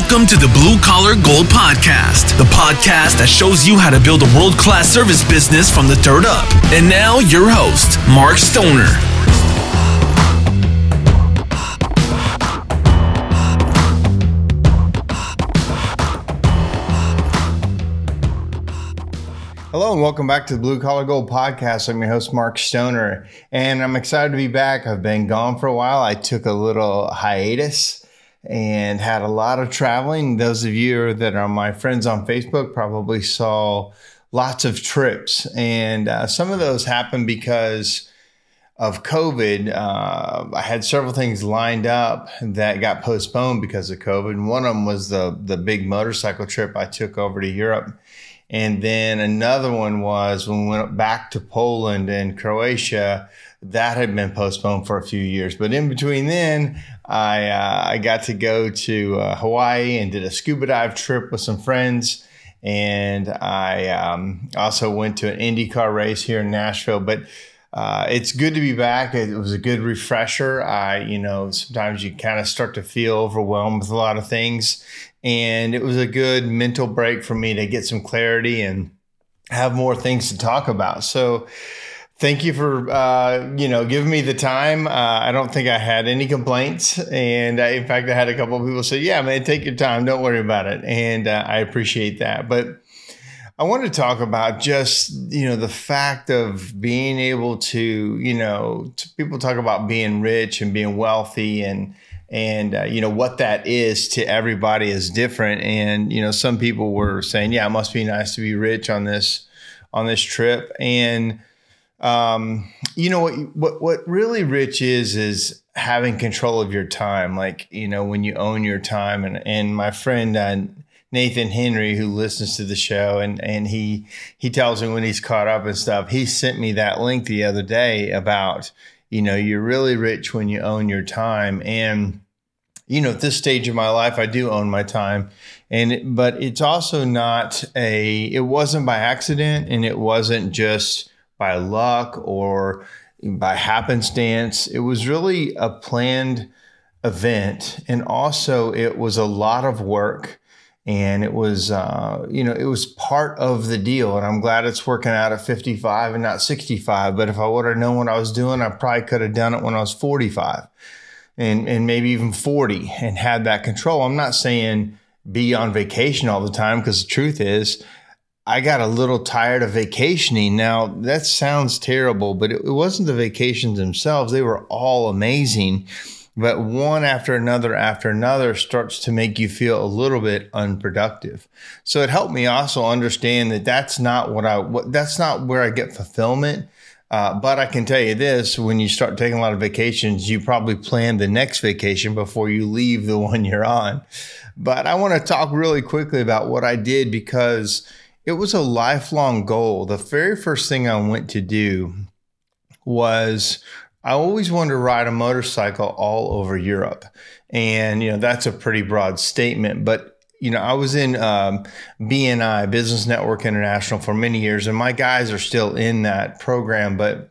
Welcome to the Blue Collar Gold Podcast, the podcast that shows you how to build a world class service business from the dirt up. And now, your host, Mark Stoner. Hello and welcome back to the Blue Collar Gold Podcast. I'm your host, Mark Stoner, and I'm excited to be back. I've been gone for a while. I took a little hiatus and had a lot of traveling. Those of you that are my friends on Facebook probably saw lots of trips, and uh, some of those happened because of COVID. Uh, I had several things lined up that got postponed because of COVID. And One of them was the the big motorcycle trip I took over to Europe and then another one was when we went back to Poland and Croatia. That had been postponed for a few years, but in between then, I uh, I got to go to uh, Hawaii and did a scuba dive trip with some friends, and I um, also went to an IndyCar race here in Nashville. But uh, it's good to be back. It was a good refresher. I, you know, sometimes you kind of start to feel overwhelmed with a lot of things, and it was a good mental break for me to get some clarity and have more things to talk about. So, thank you for uh, you know giving me the time. Uh, I don't think I had any complaints, and I, in fact, I had a couple of people say, "Yeah, man, take your time. Don't worry about it," and uh, I appreciate that. But I want to talk about just you know the fact of being able to you know to people talk about being rich and being wealthy and and uh, you know what that is to everybody is different and you know some people were saying yeah it must be nice to be rich on this on this trip and um, you know what what what really rich is is having control of your time. Like you know when you own your time and and my friend uh, Nathan Henry who listens to the show and and he he tells me when he's caught up and stuff he sent me that link the other day about you know you're really rich when you own your time. And you know at this stage of my life i do own my time. And but it's also not a it wasn't by accident and it wasn't just by luck or by happenstance. It was really a planned event and also it was a lot of work and it was uh, you know it was part of the deal and i'm glad it's working out at 55 and not 65 but if i would have known what i was doing i probably could have done it when i was 45 and, and maybe even 40 and had that control. I'm not saying be on vacation all the time because the truth is i got a little tired of vacationing now that sounds terrible but it, wasn't the vacations themselves they were all amazing but one after another after another starts to make you feel a little bit unproductive. So it helped me also understand that that's not what I what that's not where I get fulfillment. Uh, but I can tell you this: when you start taking a lot of vacations, you probably plan the next vacation before you leave the one you're on. But I want to talk really quickly about what I did because it was a lifelong goal. The very first thing I went to do was I always wanted to ride a motorcycle all over Europe. And, you know, that's a pretty broad statement, but you know, I was in um, BNI, Business Network International, for many years, and my guys are still in that program. But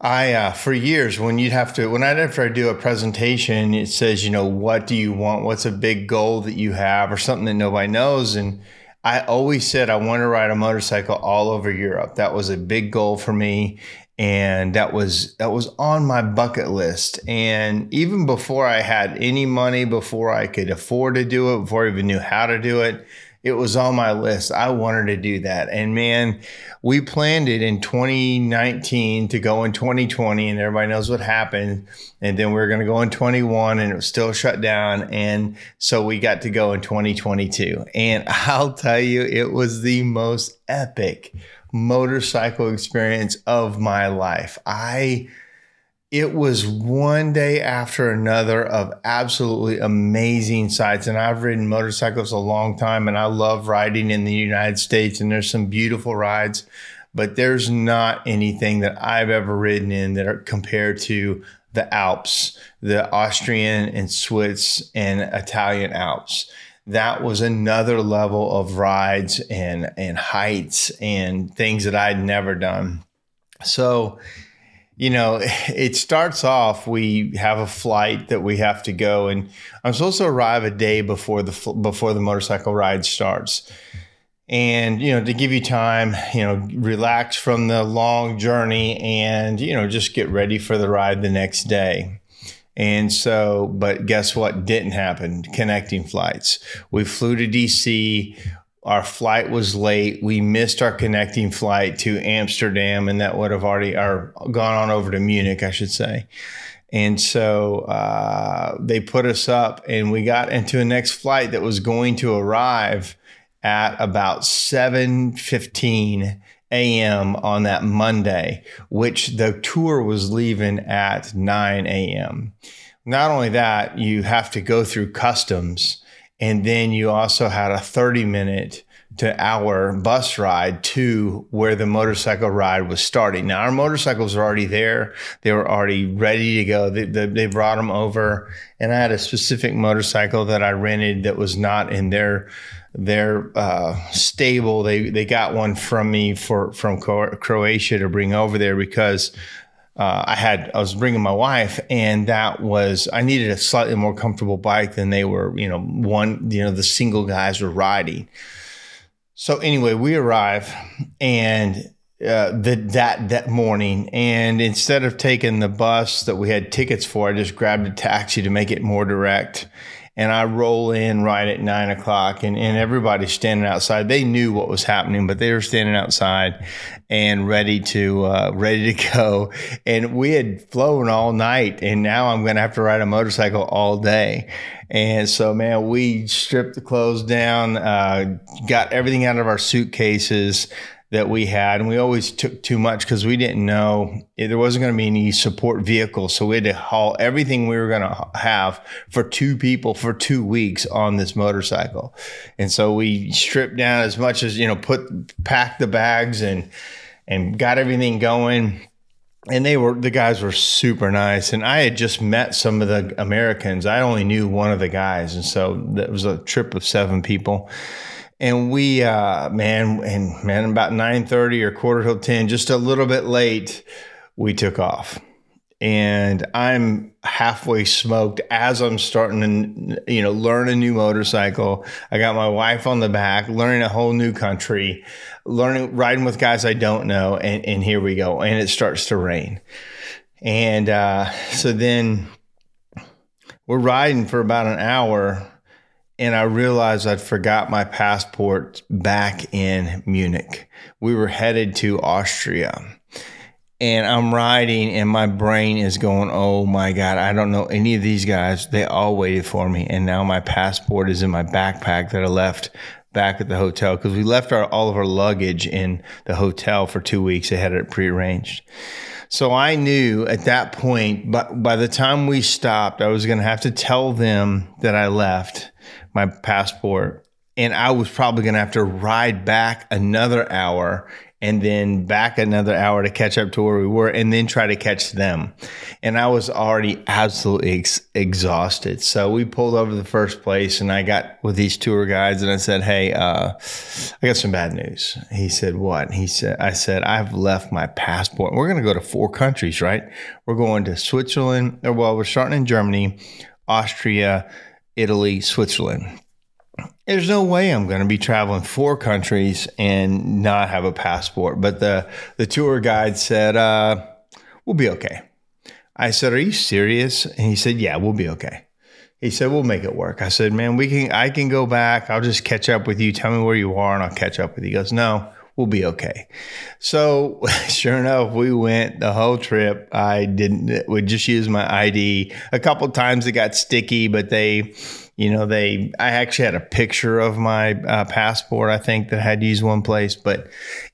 I, uh, for years, when you'd have to, when I'd have to do a presentation, it says, you know, what do you want? What's a big goal that you have, or something that nobody knows? And I always said I want to ride a motorcycle all over Europe. That was a big goal for me and that was that was on my bucket list and even before i had any money before i could afford to do it before i even knew how to do it it was on my list. I wanted to do that. And man we planned it in 2019 to go in 2020 and everybody knows what happened. And then we are going to go in 21 and it was still shut down. And so we got to go in 2022 and i'll tell you it was the most epic motorcycle experience of my life. I it was one day after another of absolutely amazing sights. And I've ridden motorcycles a long time and I love riding in the United States and there's some beautiful rides, but there's not anything that I've ever ridden in that are compared to the Alps, the Austrian and Swiss and Italian Alps that was another level of rides and and heights and things that I'd never done. So you know, it starts off. We have a flight that we have to go, and I'm supposed to arrive a day before the before the motorcycle ride starts. And you know, to give you time, you know, relax from the long journey, and you know, just get ready for the ride the next day. And so, but guess what didn't happen? Connecting flights. We flew to DC our flight was late. We missed our connecting flight to Amsterdam, and that would have already or gone on over to Munich, I should say. And so uh, they put us up, and we got into a next flight that was going to arrive at about seven fifteen a.m. on that Monday, which the tour was leaving at nine a.m. Not only that, you have to go through customs and then you also had a 30 minute to hour bus ride to where the motorcycle ride was starting. Now, our motorcycles were already there. They were already ready to go. They, they, they, brought them over. And I had a specific motorcycle that I rented that was not in their their uh, stable. They, they got one from me for from Croatia to bring over there because uh, I had I was bringing my wife, and that was I needed a slightly more comfortable bike than they were. You know, one you know the single guys were riding. So anyway, we arrive and uh, the, that that morning, and instead of taking the bus that we had tickets for, I just grabbed a taxi to make it more direct and I roll in right at nine o'clock, and, and everybody's standing outside. They knew what was happening, but they were standing outside and ready to uh, ready to go. And we had flown all night, and now I'm going to have to ride a motorcycle all day. And so, man, we stripped the clothes down, uh, got everything out of our suitcases that we had, and we always took too much because we didn't know there wasn't going to be any support vehicle. So we had to haul everything we were going to have for two people for two weeks on this motorcycle. And so we stripped down as much as, you know, put, packed the bags and, and got everything going. And they were, the guys were super nice. And I had just met some of the Americans. I only knew one of the guys. And so that was a trip of seven people and we uh, man and man about 9.30 or quarter till 10 just a little bit late we took off. And i'm halfway smoked as i'm starting to you know learn a new motorcycle. I got my wife on the back learning a whole new country learning riding with guys i don't know and, and here we go. And it starts to rain. And uh, so then we're riding for about an hour and I realized I'd forgot my passport back in Munich. We were headed to Austria. And I'm riding, and my brain is going, Oh my God, I don't know any of these guys. They all waited for me. And now my passport is in my backpack that I left back at the hotel because we left our, all of our luggage in the hotel for two weeks. They had it prearranged. So I knew at that point, but by the time we stopped, I was going to have to tell them that I left my passport. And I was probably going to have to ride back another hour and then back another hour to catch up to where we were and then try to catch them. And I was already absolutely ex- exhausted. So we pulled over the first place and I got with these tour guides and I said, Hey, uh, I got some bad news. He said, What? He said, I said, I've left my passport. We're going to go to four countries, right? We're going to Switzerland, or well, we're starting in Germany, Austria, Italy, Switzerland. There's no way I'm going to be traveling four countries and not have a passport. But the, the tour guide said, uh, We'll be okay. I said, Are you serious? And he said, Yeah, we'll be okay. He said, We'll make it work. I said, Man, we can I can go back. I'll just catch up with you. Tell me where you are and I'll catch up with you. He goes, No, we'll be okay. So sure enough, we went the whole trip. I didn't would just use my ID. A couple times it got sticky, but they, you know, they. I actually had a picture of my uh, passport. I think that I had used one place, but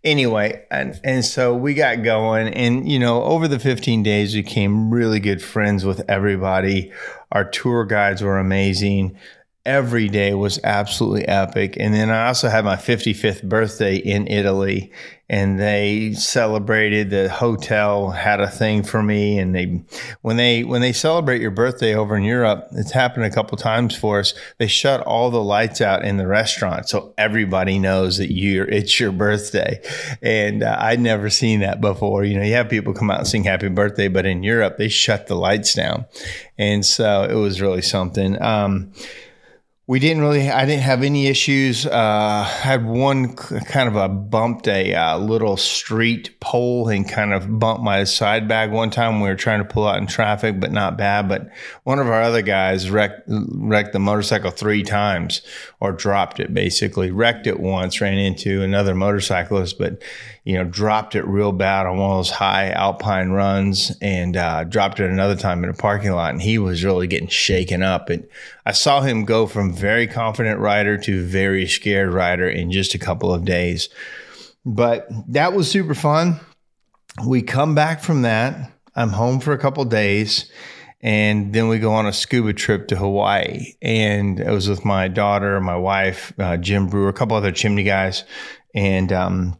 anyway, and and so we got going, and you know, over the 15 days, we became really good friends with everybody. Our tour guides were amazing every day was absolutely epic. And then I also had my 55th birthday in Italy and they celebrated the hotel had a thing for me and they when they when they celebrate your birthday over in Europe it's happened a couple times for us they shut all the lights out in the restaurant so everybody knows that you it's your birthday. And uh, I'd never seen that before. You know you have people come out and sing happy birthday but in Europe they shut the lights down. And so it was really something. Um, we didn't really i didn't have any issues uh had one kind of a bumped a uh, little street pole and kind of bumped my side bag one time we were trying to pull out in traffic but not bad but one of our other guys wrecked wrecked the motorcycle three times or dropped it basically wrecked it once ran into another motorcyclist but you know, dropped it real bad on one of those high alpine runs and uh, dropped it another time in a parking lot. And he was really getting shaken up. And I saw him go from very confident rider to very scared rider in just a couple of days. But that was super fun. We come back from that. I'm home for a couple days and then we go on a scuba trip to Hawaii. And it was with my daughter, my wife, uh, Jim Brewer, a couple other chimney guys, and um,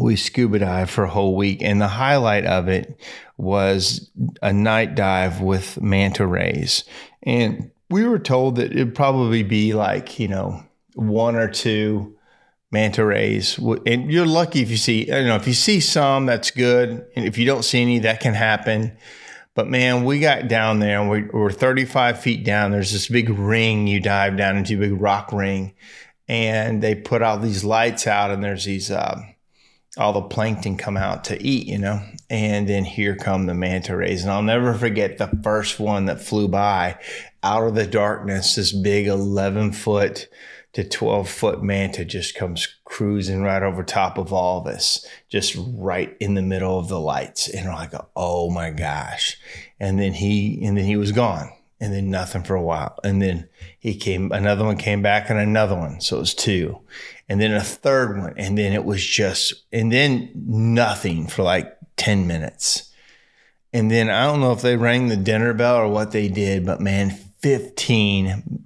we scuba dive for a whole week. And the highlight of it was a night dive with manta rays. And we were told that it'd probably be like, you know, one or two manta rays. And you're lucky if you see, you know, if you see some, that's good. And if you don't see any, that can happen. But man, we got down there and we were 35 feet down. There's this big ring you dive down into, a big rock ring. And they put all these lights out, and there's these, um, all the plankton come out to eat, you know. And then here come the manta rays. And I'll never forget the first one that flew by out of the darkness, this big 11 foot to 12 foot manta just comes cruising right over top of all of us, just right in the middle of the lights. And I'm like, oh my gosh. And then he, and then he was gone and then nothing for a while. And then he came, another one came back and another one. So it was two and then a third one. And then it was just, and then nothing for like 10 minutes. And then I don't know if they rang the dinner bell or what they did, but man, 15,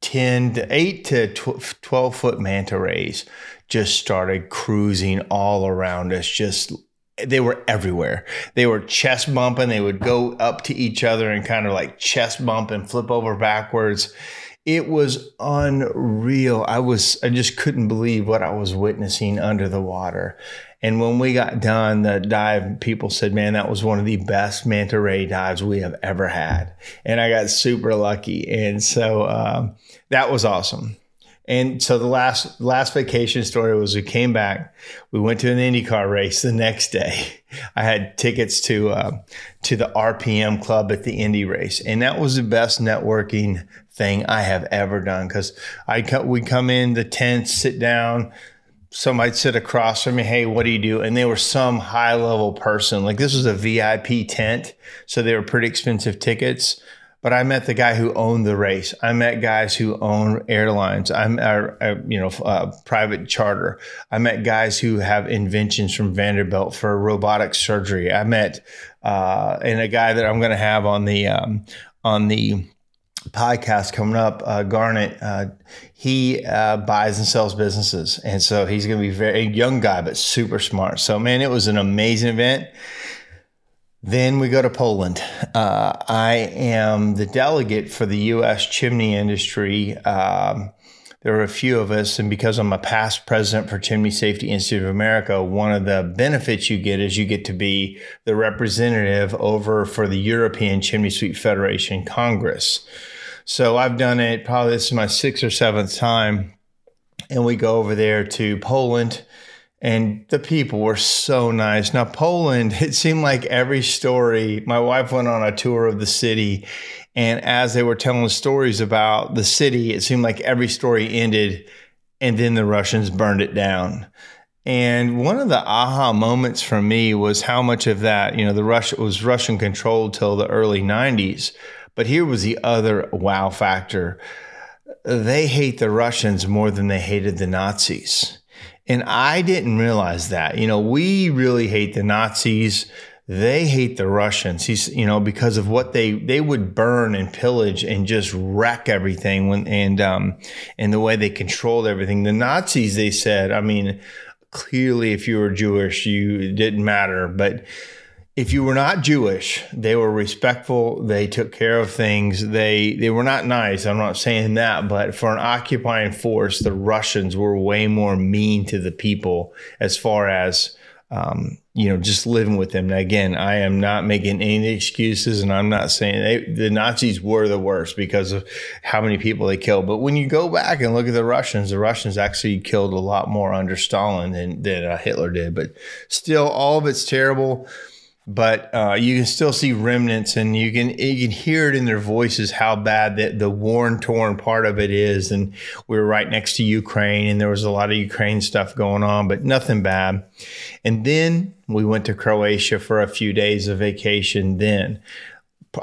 10 to 8 to 12 foot manta rays just started cruising all around us. Just, they were everywhere. They were chest bumping. They would go up to each other and kind of like chest bump and flip over backwards it was unreal. I was, I just couldn't believe what I was witnessing under the water. And when we got done, the dive people said, man, that was one of the best manta ray dives we have ever had. And I got super lucky. And so um, that was awesome. And so the last last vacation story was we came back, we went to an IndyCar race the next day. I had tickets to uh, to the RPM club at the Indy race, and that was the best networking thing I have ever done because I we come in the tent, sit down. Somebody'd sit across from me. Hey, what do you do? And they were some high level person. Like this was a VIP tent, so they were pretty expensive tickets. But I met the guy who owned the race. I met guys who own airlines. I'm, uh, uh, you know, uh, private charter. I met guys who have inventions from Vanderbilt for robotic surgery. I met, uh, and a guy that I'm going to have on the um, on the podcast coming up, uh, Garnet, uh, he uh, buys and sells businesses. And so he's going to be very young guy, but super smart. So, man, it was an amazing event. Then we go to Poland. Uh, I am the delegate for the U.S. chimney industry. Um, there are a few of us, and because I'm a past president for Chimney Safety Institute of America, one of the benefits you get is you get to be the representative over for the European Chimney Sweep Federation Congress. So I've done it probably this is my sixth or seventh time. And we go over there to Poland and the people were so nice. Now, Poland, it seemed like every story, my wife went on a tour of the city. And as they were telling stories about the city, it seemed like every story ended and then the Russians burned it down. And one of the aha moments for me was how much of that, you know, the Russia was Russian controlled till the early 90s. But here was the other wow factor. They hate the Russians more than they hated the Nazis. And I didn't realize that. You know, we really hate the Nazis. they hate the Russians. He's, you know, because of what they they would burn and pillage and just wreck everything when and um and the way they controlled everything. The Nazis, they said, I mean, clearly if you were Jewish, you it didn't matter, but if you were not Jewish, they were respectful. They took care of things. They they were not nice. I'm not saying that, but for an occupying force, the Russians were way more mean to the people as far as um, you know, just living with them. Now, again, I am not making any excuses, and I'm not saying they, the Nazis were the worst because of how many people they killed. But when you go back and look at the Russians, the Russians actually killed a lot more under Stalin than than uh, Hitler did. But still, all of it's terrible but uh, you can still see remnants and you can you can hear it in their voices how bad that the worn torn part of it is and we were right next to ukraine and there was a lot of ukraine stuff going on but nothing bad and then we went to croatia for a few days of vacation then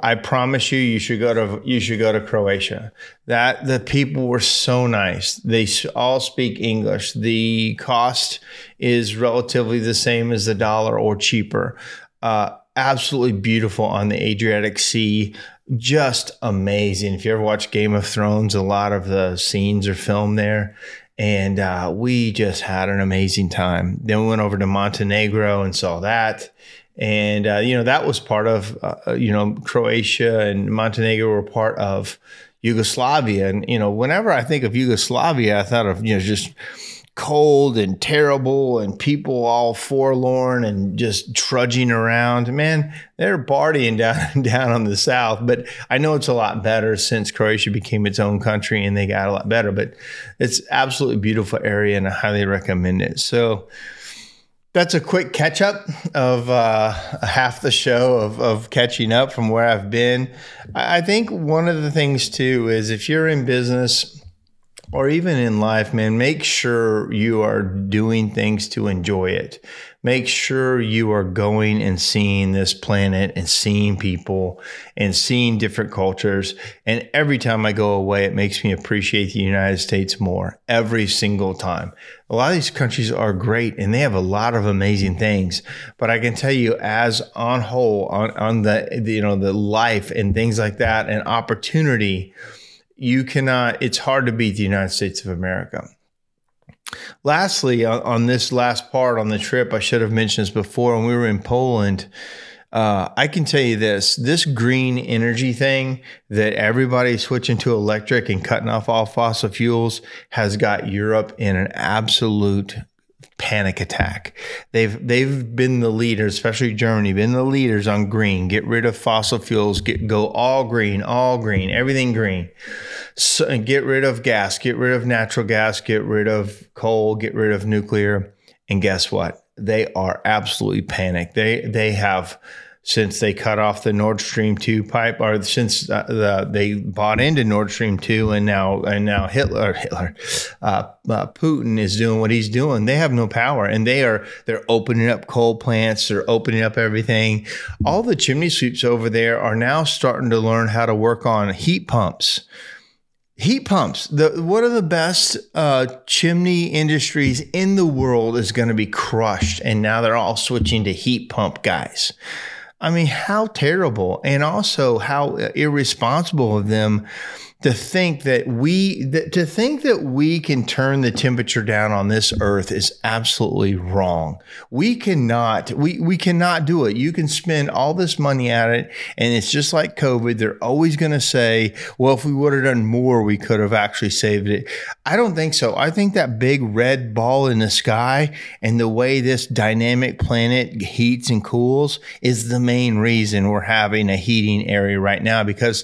I promise you, you should go to you should go to Croatia. That the people were so nice. They all speak English. The cost is relatively the same as the dollar or cheaper uh, absolutely beautiful on the Adriatic Sea. Just amazing. If you ever watch Game of Thrones, a lot of the scenes are filmed there. And uh, we just had an amazing time. Then we went over to Montenegro and saw that. And, uh, you know, that was part of, uh, you know, Croatia and Montenegro were part of Yugoslavia. And, you know, whenever I think of Yugoslavia, I thought of, you know, just cold and terrible and people all forlorn and just trudging around. Man, they're partying down down on the south, but I know it's a lot better since Croatia became its own country and they got a lot better, but it's absolutely beautiful area and I highly recommend it. So that's a quick catch up of uh, half the show of, of catching up from where I've been. I think one of the things too is if you're in business, or even in life, man, make sure you are doing things to enjoy it. Make sure you are going and seeing this planet and seeing people and seeing different cultures. And every time I go away, it makes me appreciate the United States more every single time. A lot of these countries are great and they have a lot of amazing things. But I can tell you, as on whole, on, on the, you know, the life and things like that and opportunity, you cannot, it's hard to beat the United States of America. Lastly, on, on this last part on the trip, I should have mentioned this before. When we were in Poland, uh, I can tell you this this green energy thing that everybody's switching to electric and cutting off all fossil fuels has got Europe in an absolute panic attack. They've they've been the leaders, especially Germany, been the leaders on green. Get rid of fossil fuels. Get go all green, all green, everything green. So, get rid of gas. Get rid of natural gas. Get rid of coal. Get rid of nuclear. And guess what? They are absolutely panicked. They they have since they cut off the Nord Stream 2 pipe or since uh, the, they bought into Nord Stream 2 and now and now Hitler Hitler uh, uh, Putin is doing what he's doing. They have no power and they are they're opening up coal plants they're opening up everything. All the chimney sweeps over there are now starting to learn how to work on heat pumps. Heat pumps the one of the best uh, chimney industries in the world is going to be crushed and now they're all switching to heat pump guys I mean, how terrible and also how irresponsible of them to think that we to think that we can turn the temperature down on this earth is absolutely wrong. We cannot we we cannot do it. You can spend all this money at it and it's just like COVID. They're always going to say, "Well, if we would have done more, we could have actually saved it." I don't think so. I think that big red ball in the sky and the way this dynamic planet heats and cools is the main reason we're having a heating area right now because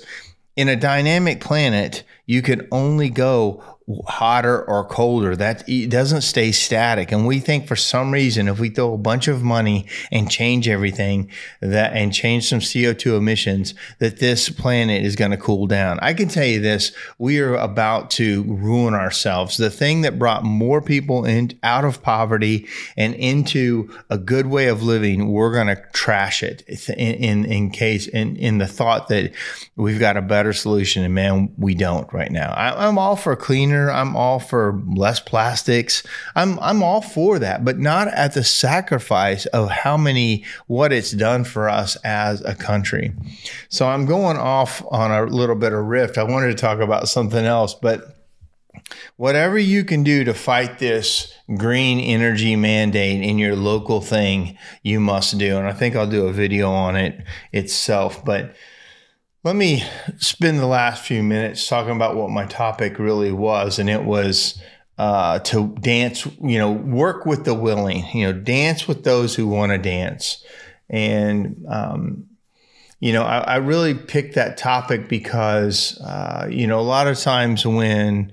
in a dynamic planet, you can only go hotter or colder. That it doesn't stay static. And we think for some reason, if we throw a bunch of money and change everything that and change some CO2 emissions, that this planet is going to cool down. I can tell you this, we are about to ruin ourselves. The thing that brought more people in out of poverty and into a good way of living, we're going to trash it in, in, in case in, in the thought that we've got a better solution. And man, we don't right now. I, am all for cleaner. I'm all for less plastics. I'm I'm all for that, but not at the sacrifice of how many what it's done for us as a country. So I'm going off on a little bit of rift. I wanted to talk about something else, but whatever you can do to fight this green energy mandate in your local thing, you must do. And I think I'll do a video on it itself. But let me spend the last few minutes talking about what my topic really was. And it was uh, to dance, you know, work with the willing, you know, dance with those who want to dance. And, um, you know, I, I, really picked that topic because, uh, you know, a lot of times when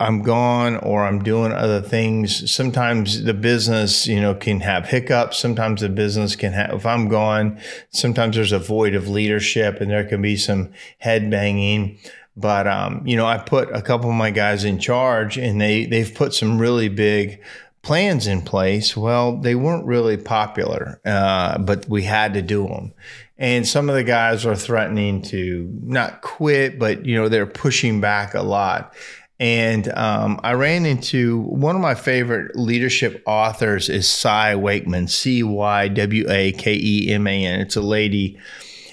I'm gone or I'm doing other things. Sometimes the business, you know, can have hiccups. Sometimes the business can have, if I'm gone, sometimes there's a void of leadership and there can be some head banging. But, um, you know, I put a couple of my guys in charge and they, they've put some really big plans in place. Well, they weren't really popular, uh, but we had to do them. And some of the guys are threatening to not quit, but, you know, they're pushing back a lot. And um, I ran into one of my favorite leadership authors is Cy Wakeman, C Y W A K E M A N. It's a lady.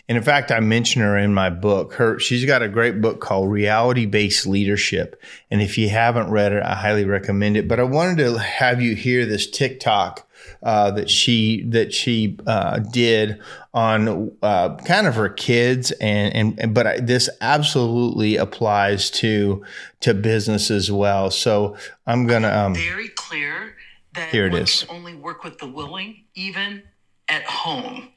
And in fact, I mention her in my book. Her she's got a great book called Reality Based Leadership. And if you haven't read it, I highly recommend it. But I wanted to have you hear this TikTok uh, that she that she uh, did on uh, kind of her kids and, and, and but I, this absolutely applies to to business as well. So I'm gonna um, very clear that here it is. only work with the willing, even at home.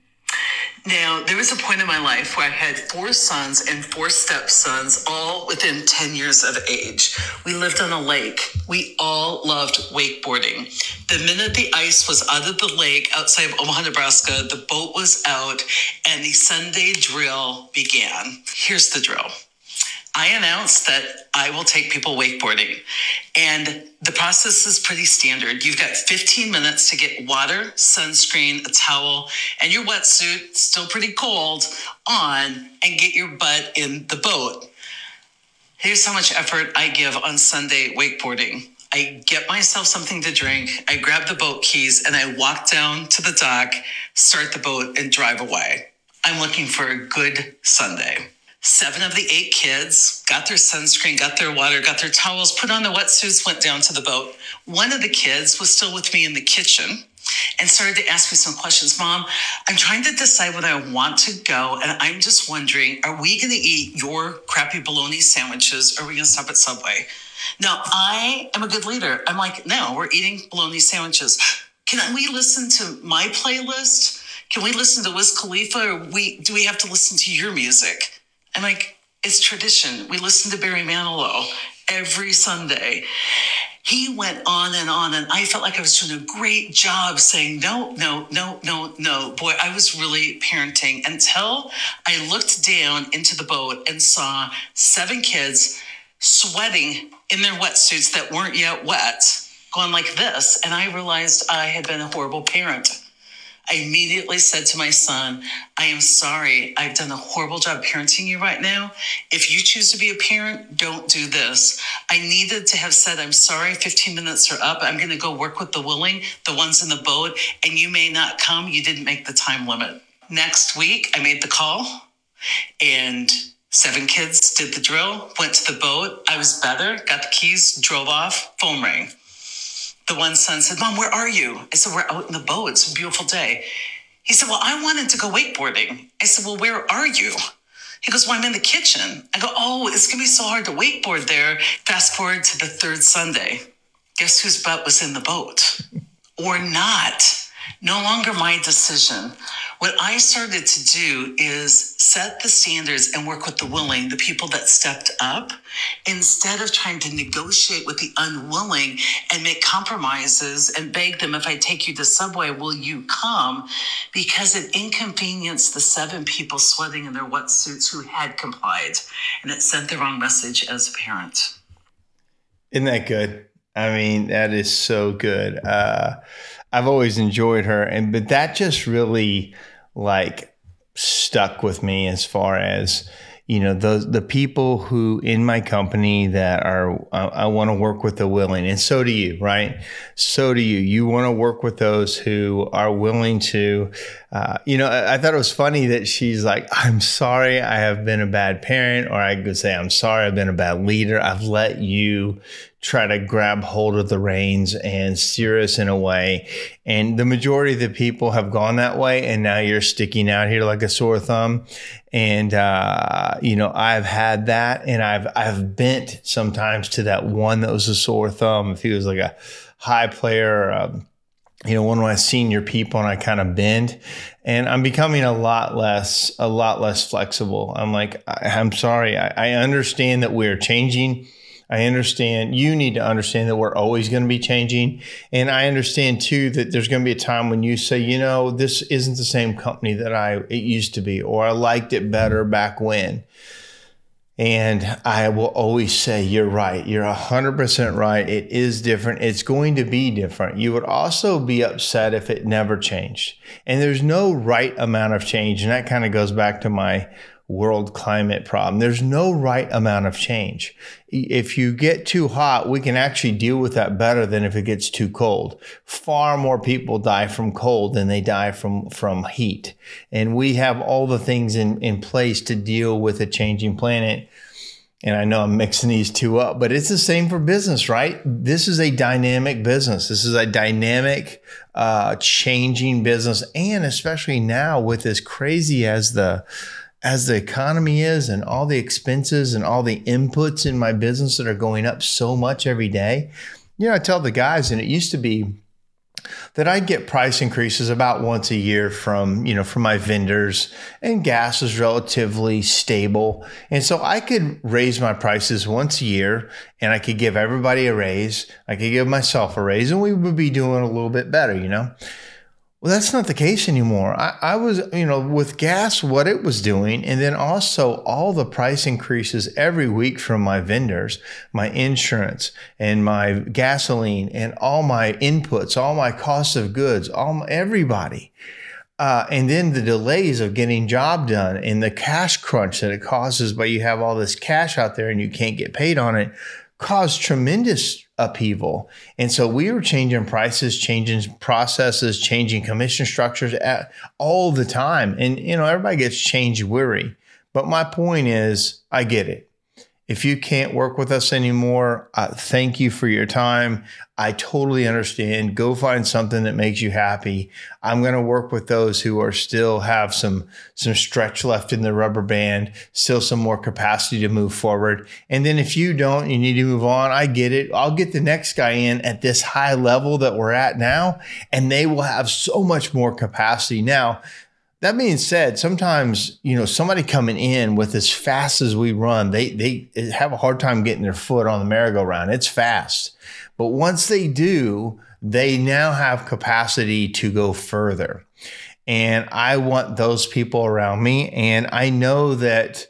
Now, there was a point in my life where I had four sons and four stepsons, all within 10 years of age. We lived on a lake. We all loved wakeboarding. The minute the ice was out of the lake outside of Omaha, Nebraska, the boat was out and the Sunday drill began. Here's the drill I announced that I will take people wakeboarding. And the process is pretty standard. You've got 15 minutes to get water, sunscreen, a towel, and your wetsuit, still pretty cold, on and get your butt in the boat. Here's how much effort I give on Sunday wakeboarding. I get myself something to drink, I grab the boat keys, and I walk down to the dock, start the boat, and drive away. I'm looking for a good Sunday. Seven of the eight kids got their sunscreen, got their water, got their towels, put on the wetsuits, went down to the boat. One of the kids was still with me in the kitchen and started to ask me some questions. Mom, I'm trying to decide whether I want to go, and I'm just wondering are we going to eat your crappy bologna sandwiches or are we going to stop at Subway? Now, I am a good leader. I'm like, no, we're eating bologna sandwiches. Can we listen to my playlist? Can we listen to Wiz Khalifa or we do we have to listen to your music? I'm like, it's tradition. We listen to Barry Manilow every Sunday. He went on and on, and I felt like I was doing a great job saying, no, no, no, no, no. Boy, I was really parenting until I looked down into the boat and saw seven kids sweating in their wetsuits that weren't yet wet, going like this. And I realized I had been a horrible parent. I immediately said to my son, I am sorry. I've done a horrible job parenting you right now. If you choose to be a parent, don't do this. I needed to have said, I'm sorry, 15 minutes are up. I'm going to go work with the willing, the ones in the boat, and you may not come. You didn't make the time limit. Next week, I made the call and seven kids did the drill, went to the boat. I was better, got the keys, drove off, phone rang the one son said, Mom, where are you? I said, We're out in the boat. It's a beautiful day. He said, Well, I wanted to go wakeboarding. I said, Well, where are you? He goes, Well, I'm in the kitchen. I go, Oh, it's going to be so hard to wakeboard there. Fast forward to the third Sunday. Guess whose butt was in the boat? or not? No longer my decision. What I started to do is set the standards and work with the willing, the people that stepped up, instead of trying to negotiate with the unwilling and make compromises and beg them, if I take you to Subway, will you come? Because it inconvenienced the seven people sweating in their wetsuits who had complied. And it sent the wrong message as a parent. Isn't that good? I mean, that is so good. Uh, I've always enjoyed her, and but that just really like stuck with me as far as you know those the people who in my company that are I, I want to work with the willing and so do you right? So do you. You want to work with those who are willing to uh, you know I, I, thought it was funny that she's like i'm sorry i have been a bad parent or i could say i'm sorry i've been a bad leader. I've let you try to grab hold of the reins and steer us in a way. And the majority of the people have gone that way. And now you're sticking out here like a sore thumb. And, uh, you know, I've had that and I've, I've bent sometimes to that one that was a sore thumb. If he was like a high player, um, you know, one of my senior people and I kind of bend and I'm becoming a lot less, a lot less flexible. I'm like, I, am sorry. I, I understand that we're changing I understand you need to understand that we're always going to be changing. And I understand too that there's going to be a time when you say, you know, this isn't the same company that I it used to be, or I liked it better back when. And I will always say, you're right. You're 100% right. It is different. It's going to be different. You would also be upset if it never changed. And there's no right amount of change. And that kind of goes back to my world climate problem. There's no right amount of change. If you get too hot, we can actually deal with that better than if it gets too cold. Far more people die from cold than they die from, from heat. And we have all the things in, in place to deal with a changing planet. And I know I'm mixing these two up, but it's the same for business, right? This is a dynamic business. This is a dynamic, uh, changing business. And especially now with as crazy as the, as the economy is and all the expenses and all the inputs in my business that are going up so much every day, you know, I tell the guys, and it used to be that I'd get price increases about once a year from, you know, from my vendors and gas is relatively stable. And so I could raise my prices once a year and I could give everybody a raise. I could give myself a raise and we would be doing a little bit better, you know? Well, that's not the case anymore. I, I, was, you know, with gas, what it was doing, and then also all the price increases every week from my vendors, my insurance and my gasoline and all my inputs, all my costs of goods, all my, everybody. Uh, and then the delays of getting job done and the cash crunch that it causes, but you have all this cash out there and you can't get paid on it, caused tremendous upheaval. And so we were changing prices, changing processes, changing commission structures at, all the time. And, you know, everybody gets change weary. But my point is, I get it. If you can't work with us anymore, uh, thank you for your time. I totally understand. Go find something that makes you happy. I'm going to work with those who are still have some some stretch left in the rubber band, still some more capacity to move forward. And then if you don't, you need to move on. I get it. I'll get the next guy in at this high level that we're at now, and they will have so much more capacity now that being said, sometimes you know somebody coming in with as fast as we run, they they have a hard time getting their foot on the merry-go-round. It's fast, but once they do, they now have capacity to go further. And I want those people around me, and I know that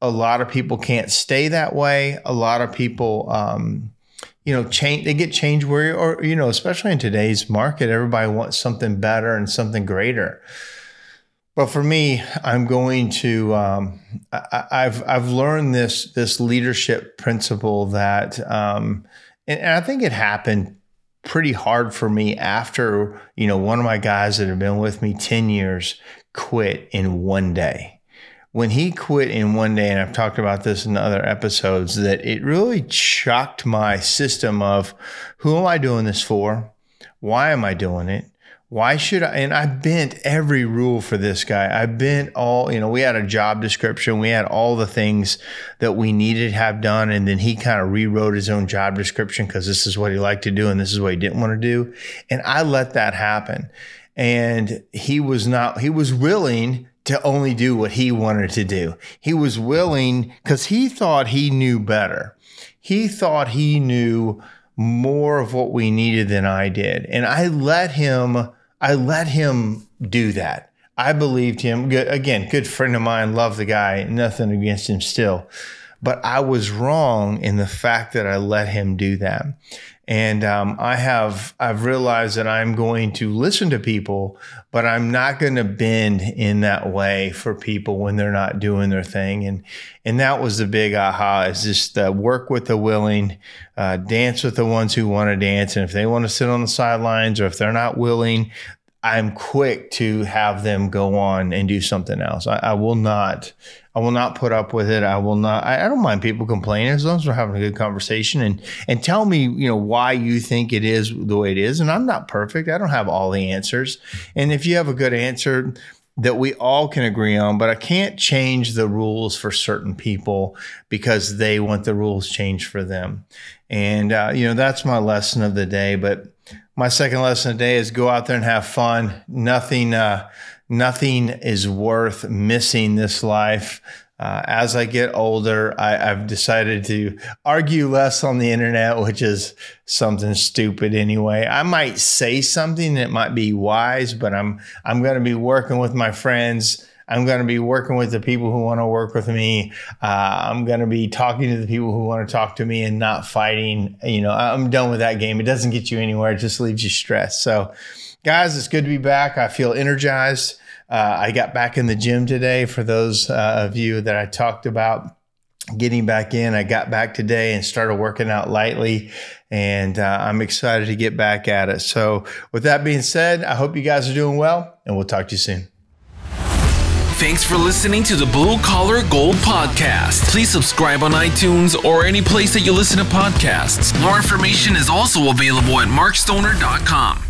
a lot of people can't stay that way. A lot of people, um, you know, change. They get change where, or you know, especially in today's market, everybody wants something better and something greater. But for me, I'm going to. Um, I, have I've learned this this leadership principle that, um, and, and, I think it happened pretty hard for me after you know one of my guys that had been with me ten years quit in one day. When he quit in one day, and I've talked about this in other episodes, that it really shocked my system of who am I doing this for? Why am I doing it? Why should I? And I bent every rule for this guy. I bent all, you know, we had a job description. We had all the things that we needed to have done. And then he kind of rewrote his own job description because this is what he liked to do and this is what he didn't want to do. And I let that happen. And he was not, he was willing to only do what he wanted to do. He was willing because he thought he knew better. He thought he knew more of what we needed than I did. And I let him I let him do that. I believed him. Good, again, good friend of mine, love the guy, nothing against him still. But I was wrong in the fact that I let him do that. And um, I have I've realized that I'm going to listen to people, but I'm not going to bend in that way for people when they're not doing their thing. And and that was the big aha is just uh, work with the willing, uh, dance with the ones who want to dance, and if they want to sit on the sidelines or if they're not willing, I'm quick to have them go on and do something else. I, I, will not, I will not put up with it. I will not. I, I, don't mind people complaining as long as we're having a good conversation and and tell me, you know, why you think it is the way it is. And I'm not perfect. I don't have all the answers. And if you have a good answer that we all can agree on, but I can't change the rules for certain people because they want the rules changed for them. And uh, you know, that's my lesson of the day. But my second lesson today is go out there and have fun. Nothing, uh, nothing is worth missing this life. Uh, as I get older, I, have decided to argue less on the internet, which is something stupid anyway. I might say something that might be wise, but I'm I'm going to be working with my friends I'm going to be working with the people who want to work with me. Uh, I'm going to be talking to the people who want to talk to me and not fighting. You know, I'm done with that game. It doesn't get you anywhere. It just leaves you stressed. So, guys, it's good to be back. I feel energized. Uh, I got back in the gym today for those uh, of you that I talked about getting back in. I got back today and started working out lightly, and uh, I'm excited to get back at it. So, with that being said, I hope you guys are doing well, and we'll talk to you soon. Thanks for listening to the Blue Collar Gold Podcast. Please subscribe on iTunes or any place that you listen to podcasts. More information is also available at markstoner.com.